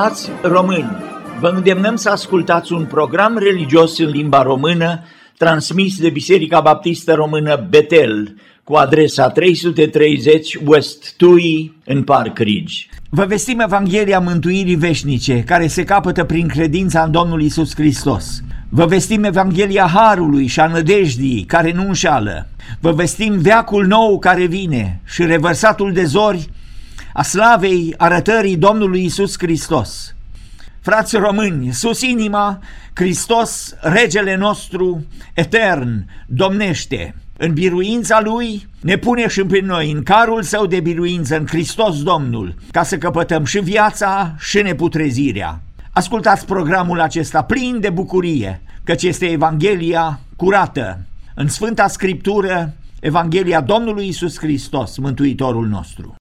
Frați români, vă îndemnăm să ascultați un program religios în limba română transmis de Biserica Baptistă Română Betel cu adresa 330 West Tui în Park Ridge. Vă vestim Evanghelia Mântuirii Veșnice, care se capătă prin credința în Domnul Isus Hristos. Vă vestim Evanghelia Harului și a nădejdii, care nu înșală. Vă vestim veacul nou care vine și revărsatul de zori a slavei arătării Domnului Isus Hristos. Frați români, sus inima, Hristos, regele nostru, etern, domnește. În biruința Lui ne pune și prin noi, în carul Său de biruință, în Hristos Domnul, ca să căpătăm și viața și neputrezirea. Ascultați programul acesta plin de bucurie, căci este Evanghelia curată. În Sfânta Scriptură, Evanghelia Domnului Isus Hristos, Mântuitorul nostru.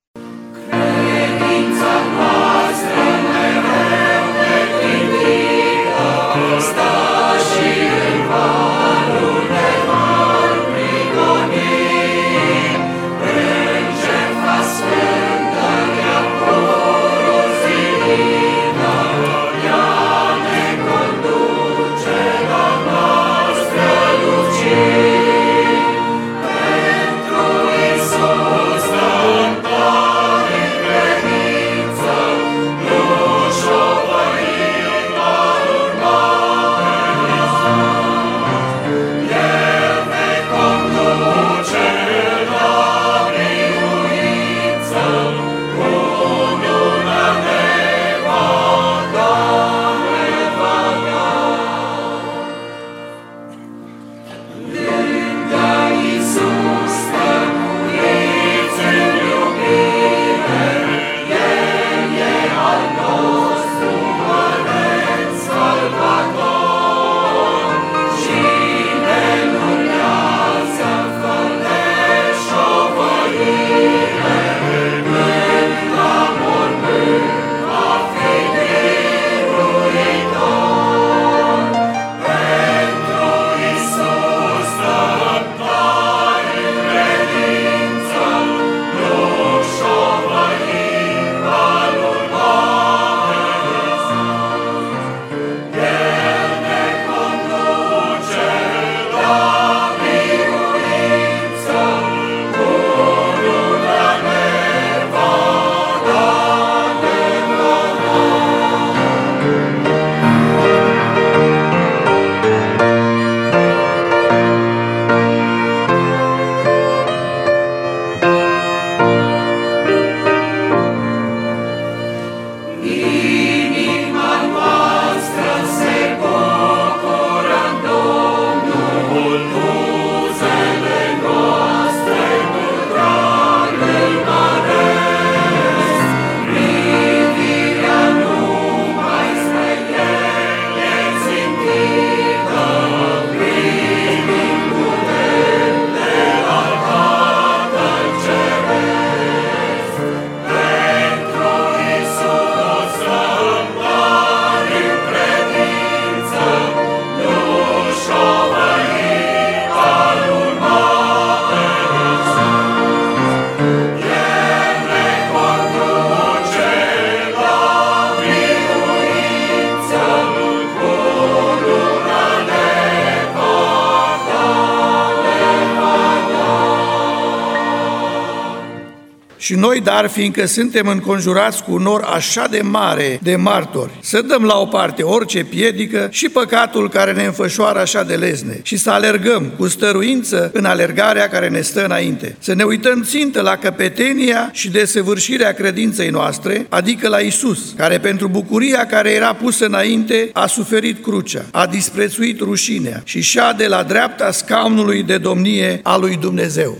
Și noi, dar, fiindcă suntem înconjurați cu un nor așa de mare de martori, să dăm la o parte orice piedică și păcatul care ne înfășoară așa de lezne și să alergăm cu stăruință în alergarea care ne stă înainte. Să ne uităm țintă la căpetenia și desăvârșirea credinței noastre, adică la Isus, care pentru bucuria care era pusă înainte a suferit crucea, a disprețuit rușinea și șade la dreapta scaunului de domnie a lui Dumnezeu.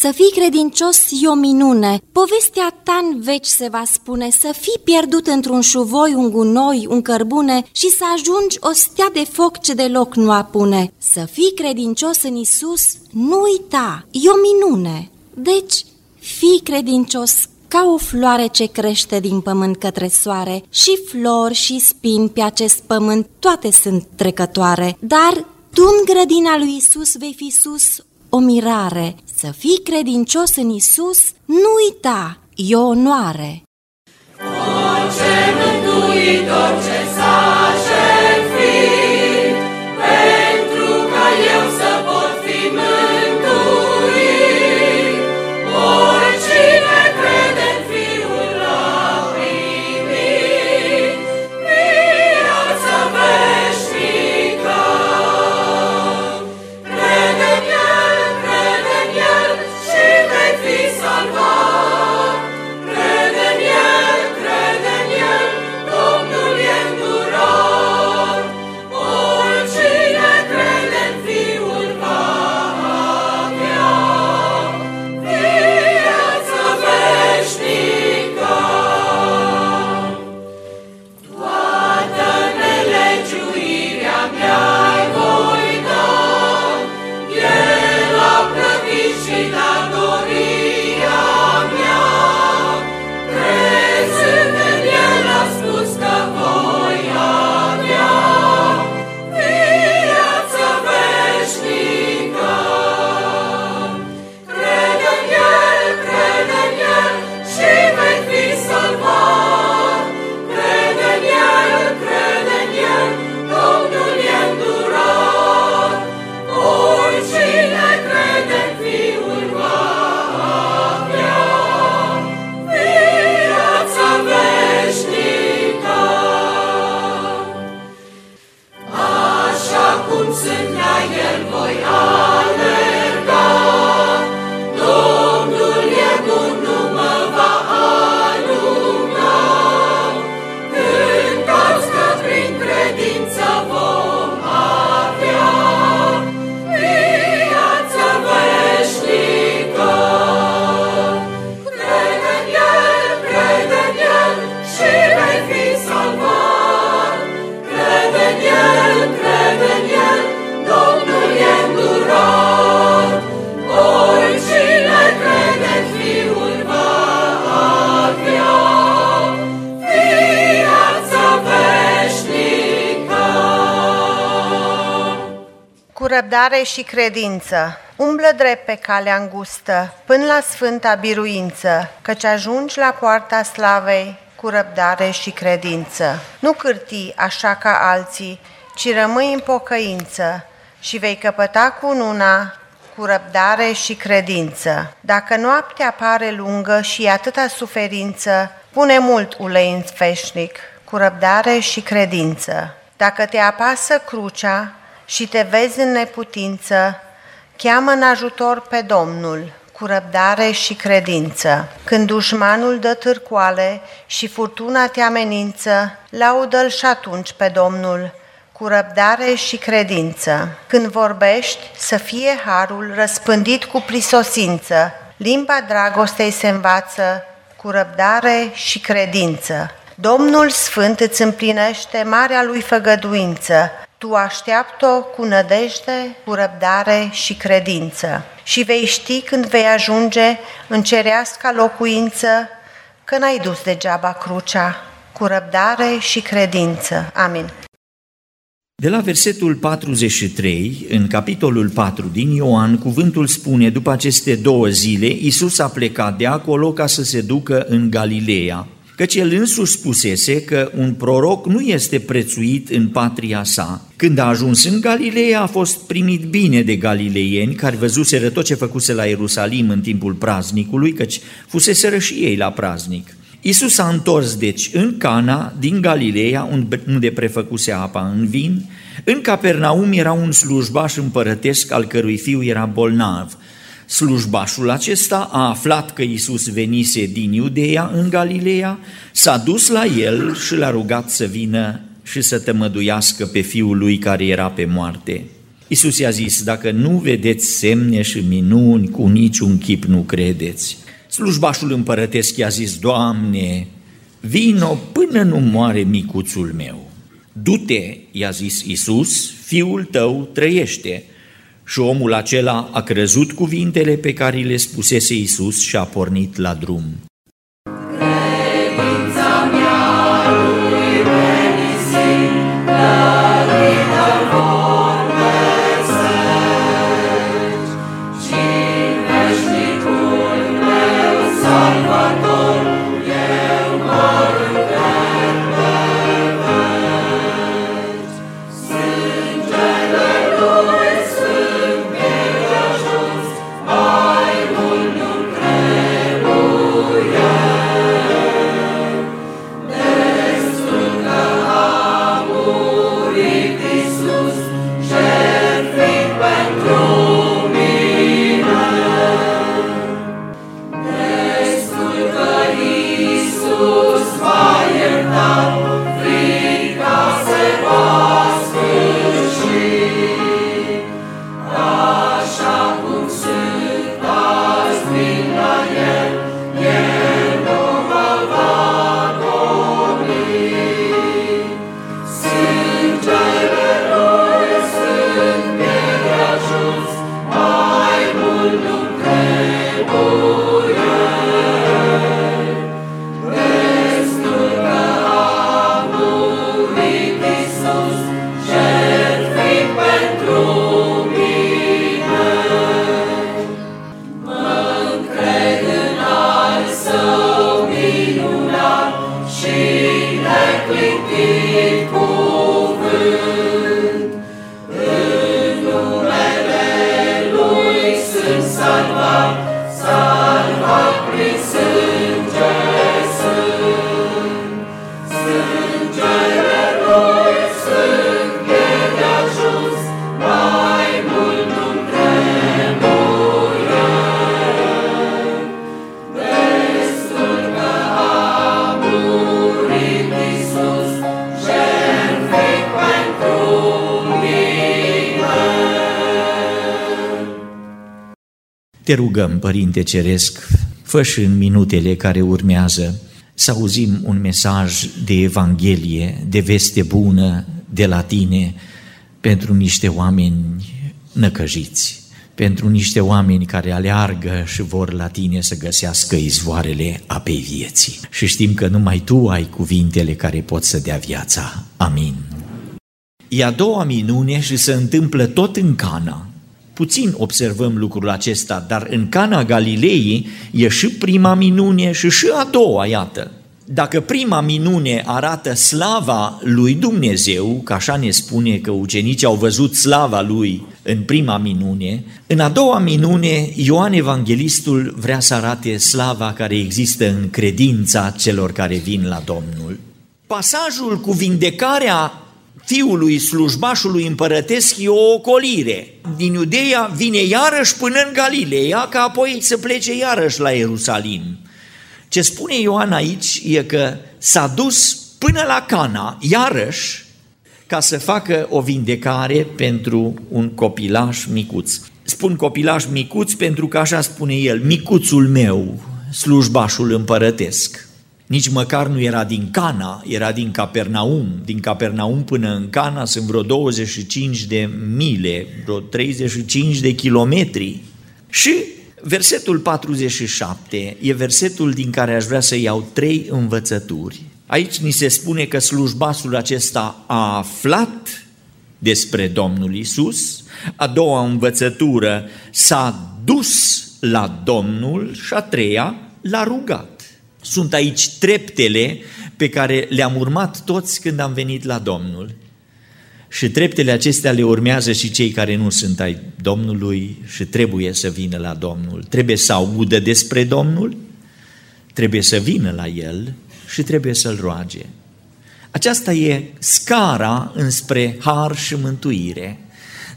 Să fii credincios e o minune. Povestea ta în veci se va spune. Să fii pierdut într-un șuvoi, un gunoi, un cărbune Și să ajungi o stea de foc ce deloc nu apune. Să fii credincios în Isus, nu uita, e o minune. Deci, fii credincios ca o floare ce crește din pământ către soare Și flori și spini pe acest pământ, toate sunt trecătoare. Dar tu în grădina lui Isus vei fi sus o mirare, să fii credincios în Isus, nu uita, e o onoare. Orice mântuire răbdare și credință. Umblă drept pe calea îngustă, până la sfânta biruință, căci ajungi la poarta slavei cu răbdare și credință. Nu cârti așa ca alții, ci rămâi în pocăință și vei căpăta cu una cu răbdare și credință. Dacă noaptea pare lungă și atâta suferință, pune mult ulei în sfeșnic, cu răbdare și credință. Dacă te apasă crucea, și te vezi în neputință, cheamă în ajutor pe Domnul cu răbdare și credință. Când dușmanul dă târcoale și furtuna te amenință, laudă-l și atunci pe Domnul cu răbdare și credință. Când vorbești, să fie harul răspândit cu prisosință, limba dragostei se învață cu răbdare și credință. Domnul Sfânt îți împlinește marea lui făgăduință, tu așteaptă-o cu nădejde, cu răbdare și credință și vei ști când vei ajunge în cereasca locuință că n-ai dus degeaba crucea, cu răbdare și credință. Amin. De la versetul 43, în capitolul 4 din Ioan, cuvântul spune, după aceste două zile, Iisus a plecat de acolo ca să se ducă în Galileea căci el însuși spusese că un proroc nu este prețuit în patria sa. Când a ajuns în Galileea, a fost primit bine de galileieni care văzuseră tot ce făcuse la Ierusalim în timpul praznicului, căci fuseseră și ei la praznic. Isus s-a întors deci în Cana din Galileea, unde prefăcuse apa în vin. În Capernaum era un slujbaș împărătesc al cărui fiu era bolnav. Slujbașul acesta a aflat că Iisus venise din Iudeea în Galileea, s-a dus la el și l-a rugat să vină și să tămăduiască pe fiul lui care era pe moarte. Iisus i-a zis, dacă nu vedeți semne și minuni, cu niciun chip nu credeți. Slujbașul împărătesc i-a zis, Doamne, vino până nu moare micuțul meu. Du-te, i-a zis Iisus, fiul tău trăiește. Și omul acela a crezut cuvintele pe care le spusese Isus și a pornit la drum. Te rugăm, Părinte Ceresc, fă și în minutele care urmează să auzim un mesaj de Evanghelie, de veste bună de la tine pentru niște oameni năcăjiți, pentru niște oameni care aleargă și vor la tine să găsească izvoarele apei vieții. Și știm că numai tu ai cuvintele care pot să dea viața. Amin. E a doua minune și se întâmplă tot în Cana. Puțin observăm lucrul acesta, dar în Cana Galilei e și prima minune și și a doua, iată. Dacă prima minune arată slava lui Dumnezeu, că așa ne spune că ucenicii au văzut slava lui în prima minune, în a doua minune Ioan Evanghelistul vrea să arate slava care există în credința celor care vin la Domnul. Pasajul cu vindecarea fiului slujbașului împărătesc e o ocolire. Din Iudeea vine iarăși până în Galileea, ca apoi să plece iarăși la Ierusalim. Ce spune Ioan aici e că s-a dus până la Cana, iarăși, ca să facă o vindecare pentru un copilaș micuț. Spun copilaș micuț pentru că așa spune el, micuțul meu, slujbașul împărătesc. Nici măcar nu era din Cana, era din Capernaum. Din Capernaum până în Cana sunt vreo 25 de mile, vreo 35 de kilometri. Și versetul 47 e versetul din care aș vrea să iau trei învățături. Aici ni se spune că slujbasul acesta a aflat despre Domnul Isus, a doua învățătură s-a dus la Domnul și a treia l-a rugat. Sunt aici treptele pe care le-am urmat toți când am venit la Domnul. Și treptele acestea le urmează și cei care nu sunt ai Domnului și trebuie să vină la Domnul. Trebuie să audă despre Domnul, trebuie să vină la El și trebuie să-L roage. Aceasta e scara înspre har și mântuire.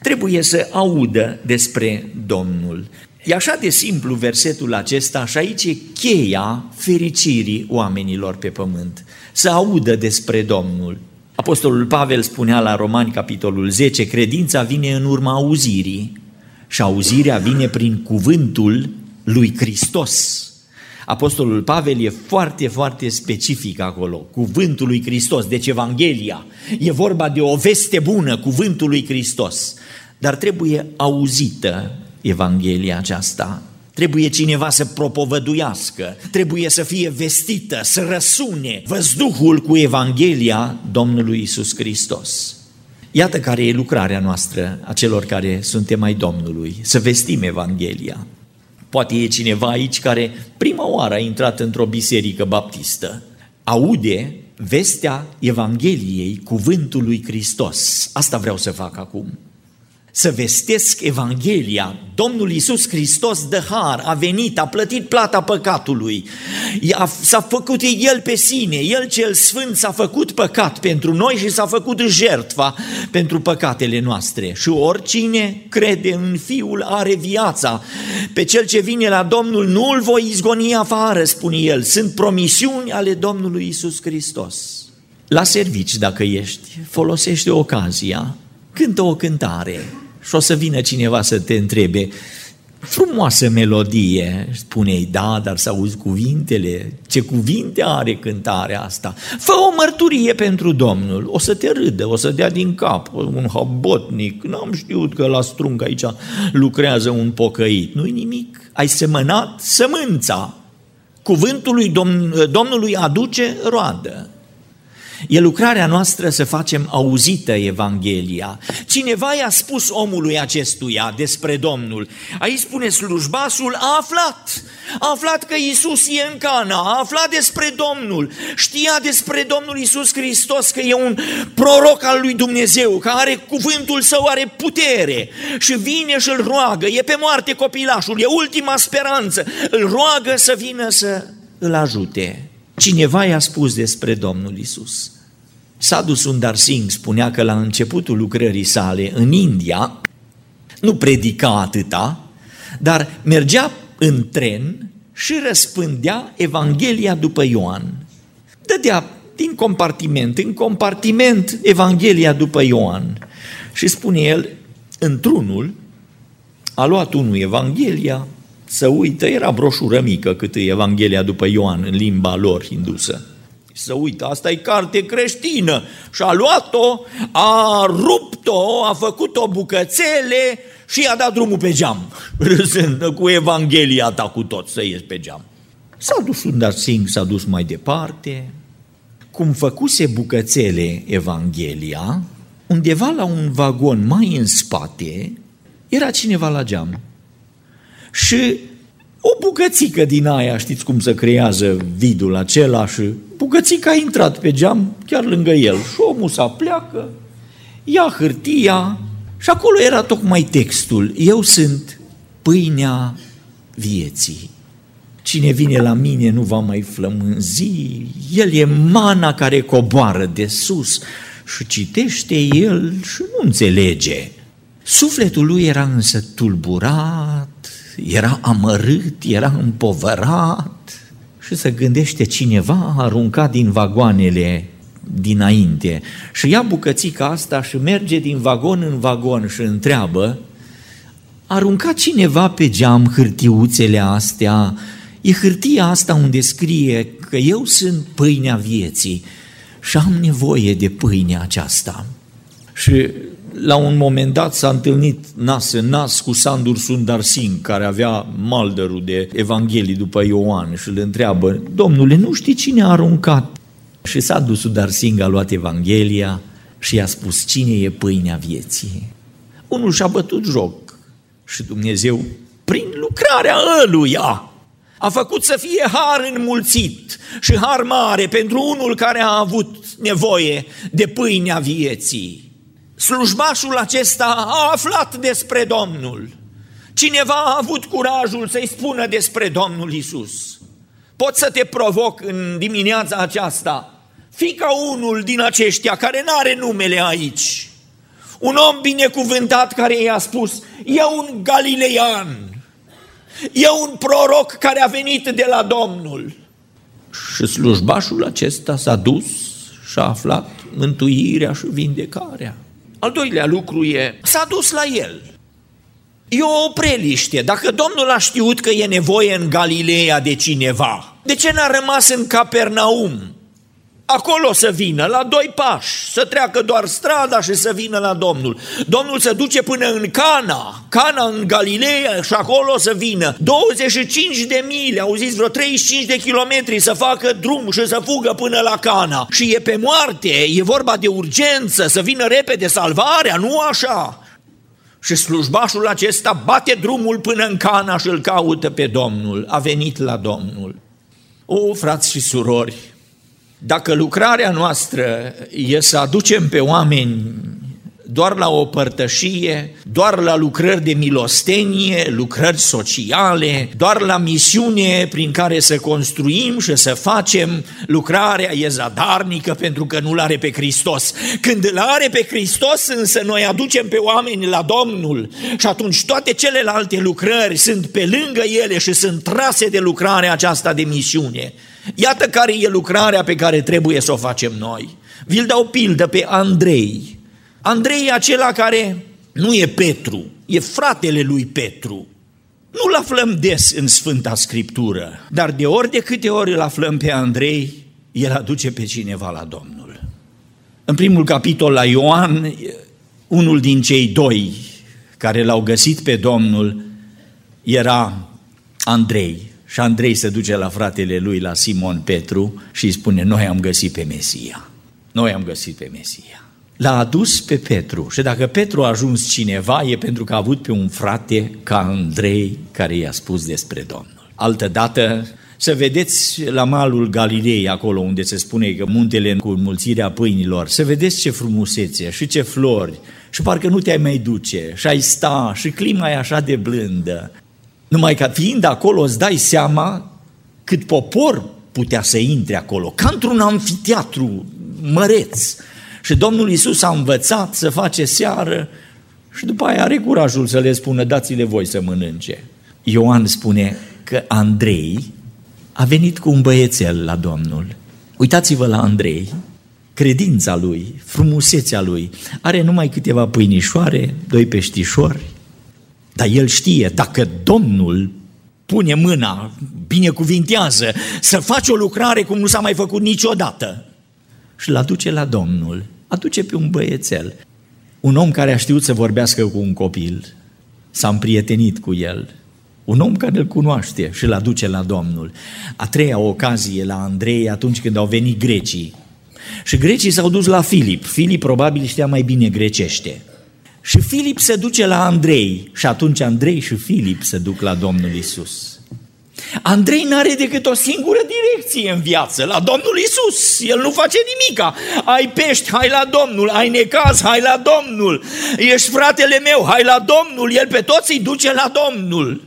Trebuie să audă despre Domnul. E așa de simplu versetul acesta și aici e cheia fericirii oamenilor pe pământ. Să audă despre Domnul. Apostolul Pavel spunea la Romani, capitolul 10, credința vine în urma auzirii și auzirea vine prin cuvântul lui Hristos. Apostolul Pavel e foarte, foarte specific acolo, cuvântul lui Hristos, deci Evanghelia. E vorba de o veste bună, cuvântul lui Hristos, dar trebuie auzită Evanghelia aceasta. Trebuie cineva să propovăduiască, trebuie să fie vestită, să răsune văzduhul cu Evanghelia Domnului Isus Hristos. Iată care e lucrarea noastră a celor care suntem ai Domnului, să vestim Evanghelia. Poate e cineva aici care prima oară a intrat într-o biserică baptistă, aude vestea Evangheliei, cuvântul lui Hristos. Asta vreau să fac acum să vestesc Evanghelia. Domnul Iisus Hristos de har a venit, a plătit plata păcatului, s-a făcut El pe sine, El cel Sfânt s-a făcut păcat pentru noi și s-a făcut jertfa pentru păcatele noastre. Și oricine crede în Fiul are viața. Pe cel ce vine la Domnul nu îl voi izgoni afară, spune El. Sunt promisiuni ale Domnului Iisus Hristos. La servici, dacă ești, folosește ocazia, cântă o cântare, și o să vină cineva să te întrebe, frumoasă melodie, spune-i, da, dar să auzi cuvintele, ce cuvinte are cântarea asta. Fă o mărturie pentru Domnul, o să te râdă, o să dea din cap, un habotnic, n-am știut că la strung aici lucrează un pocăit. Nu-i nimic, ai semănat sămânța. Cuvântul lui Domn- Domnului aduce roadă. E lucrarea noastră să facem auzită Evanghelia. Cineva i-a spus omului acestuia despre Domnul. Aici spune slujbasul, a aflat. A aflat că Isus e în Cana, a aflat despre Domnul. Știa despre Domnul Isus Hristos că e un proroc al lui Dumnezeu, că are cuvântul său, are putere. Și vine și îl roagă, e pe moarte copilașul, e ultima speranță. Îl roagă să vină să îl ajute. Cineva i-a spus despre Domnul Isus. Sadhu Sundar Singh spunea că la începutul lucrării sale în India nu predica atâta, dar mergea în tren și răspândea Evanghelia după Ioan. Dădea din compartiment în compartiment Evanghelia după Ioan. Și spune el, într-unul, a luat unul Evanghelia, să uită, era broșură mică cât e Evanghelia după Ioan în limba lor hindusă. Să uită, asta e carte creștină și a luat-o, a rupt-o, a făcut-o bucățele și i-a dat drumul pe geam, râzând cu Evanghelia ta cu tot să ies pe geam. S-a dus un Singh, s-a dus mai departe, cum făcuse bucățele Evanghelia, undeva la un vagon mai în spate, era cineva la geam și o bucățică din aia, știți cum se creează vidul acela și bucățica a intrat pe geam chiar lângă el și omul să pleacă, ia hârtia și acolo era tocmai textul, eu sunt pâinea vieții. Cine vine la mine nu va mai flămânzi, el e mana care coboară de sus și citește el și nu înțelege. Sufletul lui era însă tulburat, era amărât, era împovărat. Și să gândește cineva a aruncat din vagoanele dinainte. Și ia bucățica asta și merge din vagon în vagon și întreabă arunca cineva pe geam hârtiuțele astea, e hârtia asta unde scrie că eu sunt pâinea vieții și am nevoie de pâinea aceasta. Și la un moment dat s-a întâlnit nas în nas cu Sandur Sundar Singh, care avea maldărul de Evanghelii după Ioan și îl întreabă, Domnule, nu știi cine a aruncat? Și Sandur Sundar Singh a luat Evanghelia și i-a spus, cine e pâinea vieții? Unul și-a bătut joc și Dumnezeu, prin lucrarea ăluia, a făcut să fie har înmulțit și har mare pentru unul care a avut nevoie de pâinea vieții slujbașul acesta a aflat despre Domnul. Cineva a avut curajul să-i spună despre Domnul Isus. Pot să te provoc în dimineața aceasta. Fii ca unul din aceștia care n-are numele aici. Un om binecuvântat care i-a spus, e un galileian, e un proroc care a venit de la Domnul. Și slujbașul acesta s-a dus și a aflat mântuirea și vindecarea. Al doilea lucru e, s-a dus la el. E o preliște. Dacă Domnul a știut că e nevoie în Galileea de cineva, de ce n-a rămas în Capernaum? Acolo să vină, la doi pași, să treacă doar strada și să vină la Domnul. Domnul se duce până în Cana, Cana în Galileea și acolo să vină. 25 de mile, auziți, vreo 35 de kilometri să facă drum și să fugă până la Cana. Și e pe moarte, e vorba de urgență, să vină repede salvarea, nu așa? Și slujbașul acesta bate drumul până în Cana și îl caută pe Domnul. A venit la Domnul. O, frați și surori, dacă lucrarea noastră e să aducem pe oameni doar la o părtășie, doar la lucrări de milostenie, lucrări sociale, doar la misiune prin care să construim și să facem lucrarea e zadarnică pentru că nu-L are pe Hristos. Când îl are pe Hristos însă noi aducem pe oameni la Domnul și atunci toate celelalte lucrări sunt pe lângă ele și sunt trase de lucrarea aceasta de misiune. Iată care e lucrarea pe care trebuie să o facem noi. Vi-l dau pildă pe Andrei. Andrei e acela care nu e Petru, e fratele lui Petru. Nu-l aflăm des în Sfânta Scriptură, dar de ori de câte ori îl aflăm pe Andrei, el aduce pe cineva la Domnul. În primul capitol la Ioan, unul din cei doi care l-au găsit pe Domnul era Andrei. Și Andrei se duce la fratele lui, la Simon Petru, și îi spune, noi am găsit pe Mesia. Noi am găsit pe Mesia. L-a adus pe Petru și dacă Petru a ajuns cineva e pentru că a avut pe un frate ca Andrei care i-a spus despre Domnul. Altădată să vedeți la malul Galilei, acolo unde se spune că muntele cu mulțirea pâinilor, să vedeți ce frumusețe și ce flori și parcă nu te-ai mai duce și ai sta și clima e așa de blândă. Numai că fiind acolo îți dai seama cât popor putea să intre acolo, ca într-un amfiteatru măreț. Și Domnul Isus a învățat să face seară și după aia are curajul să le spună dați-le voi să mănânce. Ioan spune că Andrei a venit cu un băiețel la Domnul. Uitați-vă la Andrei, credința lui, frumusețea lui. Are numai câteva pâinișoare, doi peștișori, dar el știe, dacă Domnul pune mâna, binecuvintează, să faci o lucrare cum nu s-a mai făcut niciodată și-l aduce la Domnul, aduce pe un băiețel, un om care a știut să vorbească cu un copil, s-a împrietenit cu el, un om care îl cunoaște și îl aduce la Domnul. A treia ocazie la Andrei atunci când au venit grecii. Și grecii s-au dus la Filip. Filip probabil știa mai bine grecește. Și Filip se duce la Andrei și atunci Andrei și Filip se duc la Domnul Isus. Andrei nu are decât o singură direcție în viață, la Domnul Isus. El nu face nimica. Ai pești, hai la Domnul, ai necaz, hai la Domnul. Ești fratele meu, hai la Domnul. El pe toți îi duce la Domnul.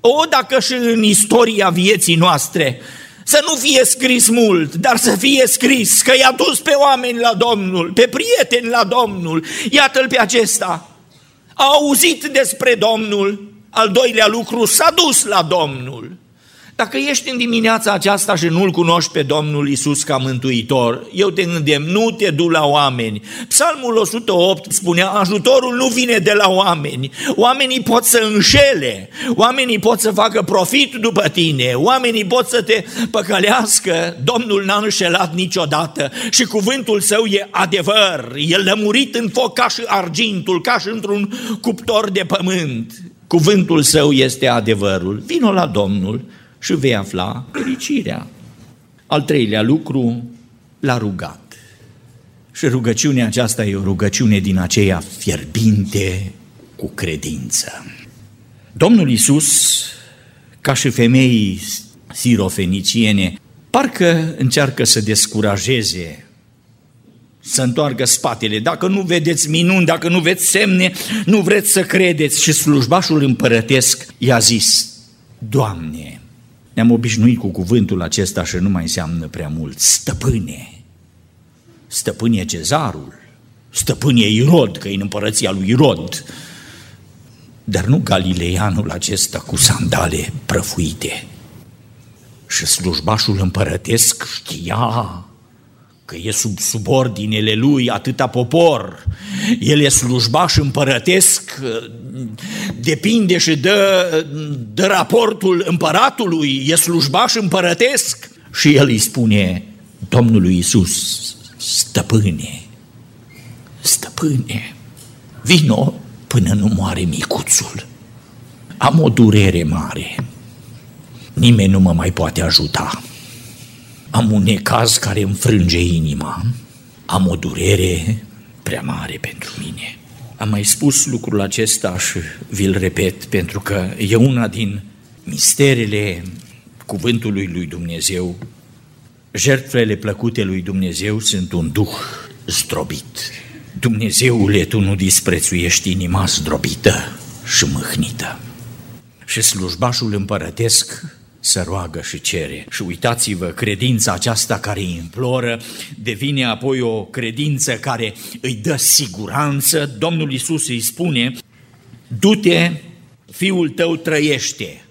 O, dacă și în istoria vieții noastre să nu fie scris mult, dar să fie scris că i-a dus pe oameni la Domnul, pe prieteni la Domnul. Iată-l pe acesta. A auzit despre Domnul, al doilea lucru, s-a dus la Domnul. Dacă ești în dimineața aceasta și nu-L cunoști pe Domnul Isus ca mântuitor, eu te îndemn, nu te du la oameni. Psalmul 108 spunea, ajutorul nu vine de la oameni. Oamenii pot să înșele, oamenii pot să facă profit după tine, oamenii pot să te păcălească. Domnul n-a înșelat niciodată și cuvântul său e adevăr. El a murit în foc ca și argintul, ca și într-un cuptor de pământ. Cuvântul său este adevărul. Vino la Domnul și vei afla fericirea. Al treilea lucru, l-a rugat. Și rugăciunea aceasta e o rugăciune din aceea fierbinte cu credință. Domnul Isus, ca și femeii sirofeniciene, parcă încearcă să descurajeze, să întoarcă spatele. Dacă nu vedeți minuni, dacă nu veți semne, nu vreți să credeți. Și slujbașul împărătesc i-a zis, Doamne, ne-am obișnuit cu cuvântul acesta și nu mai înseamnă prea mult. Stăpâne. Stăpâne cezarul. Stăpâne Irod, că e în împărăția lui Irod. Dar nu galileianul acesta cu sandale prăfuite. Și slujbașul împărătesc știa că e sub subordinele lui atâta popor, el e slujbaș împărătesc, depinde și dă, dă raportul împăratului, e slujbaș împărătesc. Și el îi spune Domnului Isus, stăpâne, stăpâne, vino până nu moare micuțul. Am o durere mare, nimeni nu mă mai poate ajuta am un necaz care înfrânge inima, am o durere prea mare pentru mine. Am mai spus lucrul acesta și vi-l repet pentru că e una din misterele cuvântului lui Dumnezeu. Jertfele plăcute lui Dumnezeu sunt un duh zdrobit. Dumnezeule, tu nu disprețuiești inima zdrobită și mâhnită. Și slujbașul împărătesc să roagă și cere. Și uitați-vă, credința aceasta care îi imploră devine apoi o credință care îi dă siguranță. Domnul Isus îi spune, du-te, fiul tău trăiește.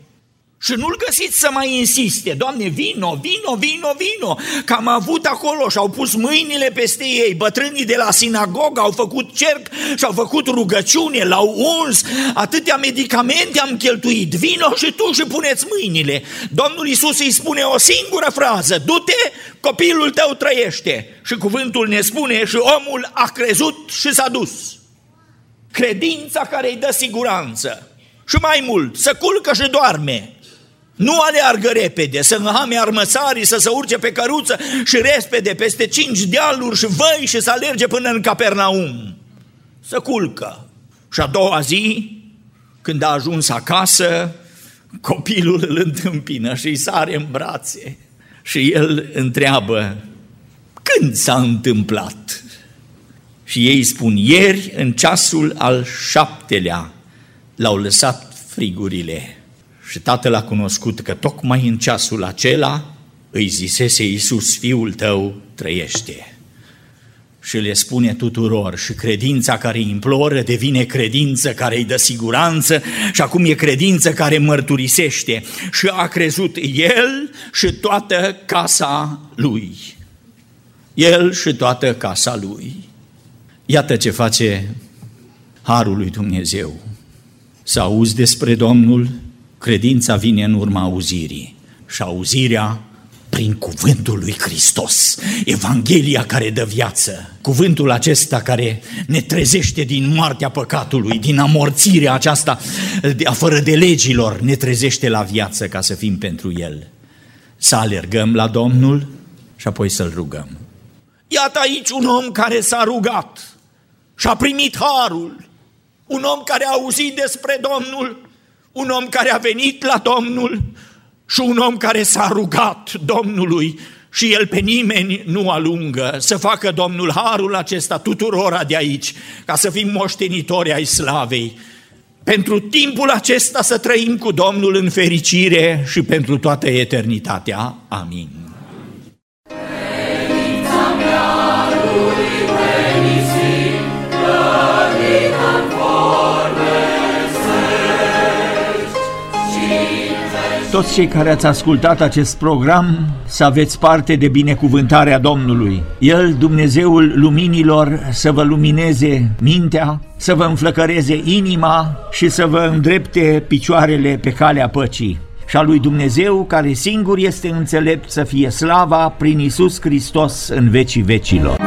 Și nu-l găsiți să mai insiste, Doamne, vino, vino, vino, vino, că am avut acolo și au pus mâinile peste ei, bătrânii de la sinagogă au făcut cerc și au făcut rugăciune, l-au uns, atâtea medicamente am cheltuit, vino și tu și puneți mâinile. Domnul Isus îi spune o singură frază, du-te, copilul tău trăiește. Și cuvântul ne spune și omul a crezut și s-a dus. Credința care îi dă siguranță. Și mai mult, să culcă și doarme Nu aleargă repede, să înhame armăsarii, să se urce pe căruță și repede peste cinci dealuri și văi și să alerge până în Capernaum. Să culcă. Și a doua zi, când a ajuns acasă, copilul îl întâmpină și îi sare în brațe și el întreabă, când s-a întâmplat? Și ei spun, ieri, în ceasul al șaptelea, l-au lăsat frigurile. Și tatăl a cunoscut că tocmai în ceasul acela îi zisese Iisus, fiul tău trăiește. Și le spune tuturor și credința care îi imploră devine credință care îi dă siguranță și acum e credință care mărturisește și a crezut el și toată casa lui. El și toată casa lui. Iată ce face Harul lui Dumnezeu. Să auzi despre Domnul, credința vine în urma auzirii și auzirea prin cuvântul lui Hristos, Evanghelia care dă viață, cuvântul acesta care ne trezește din moartea păcatului, din amorțirea aceasta de fără de legilor, ne trezește la viață ca să fim pentru El. Să alergăm la Domnul și apoi să-L rugăm. Iată aici un om care s-a rugat și a primit harul, un om care a auzit despre Domnul, un om care a venit la Domnul și un om care s-a rugat Domnului și el pe nimeni nu alungă, să facă Domnul harul acesta tuturora de aici, ca să fim moștenitori ai slavei. Pentru timpul acesta să trăim cu Domnul în fericire și pentru toată eternitatea. Amin. Toți cei care ați ascultat acest program să aveți parte de binecuvântarea Domnului. El, Dumnezeul luminilor, să vă lumineze mintea, să vă înflăcăreze inima și să vă îndrepte picioarele pe calea păcii. Și a lui Dumnezeu, care singur este înțelept, să fie slava prin Isus Hristos în vecii vecilor.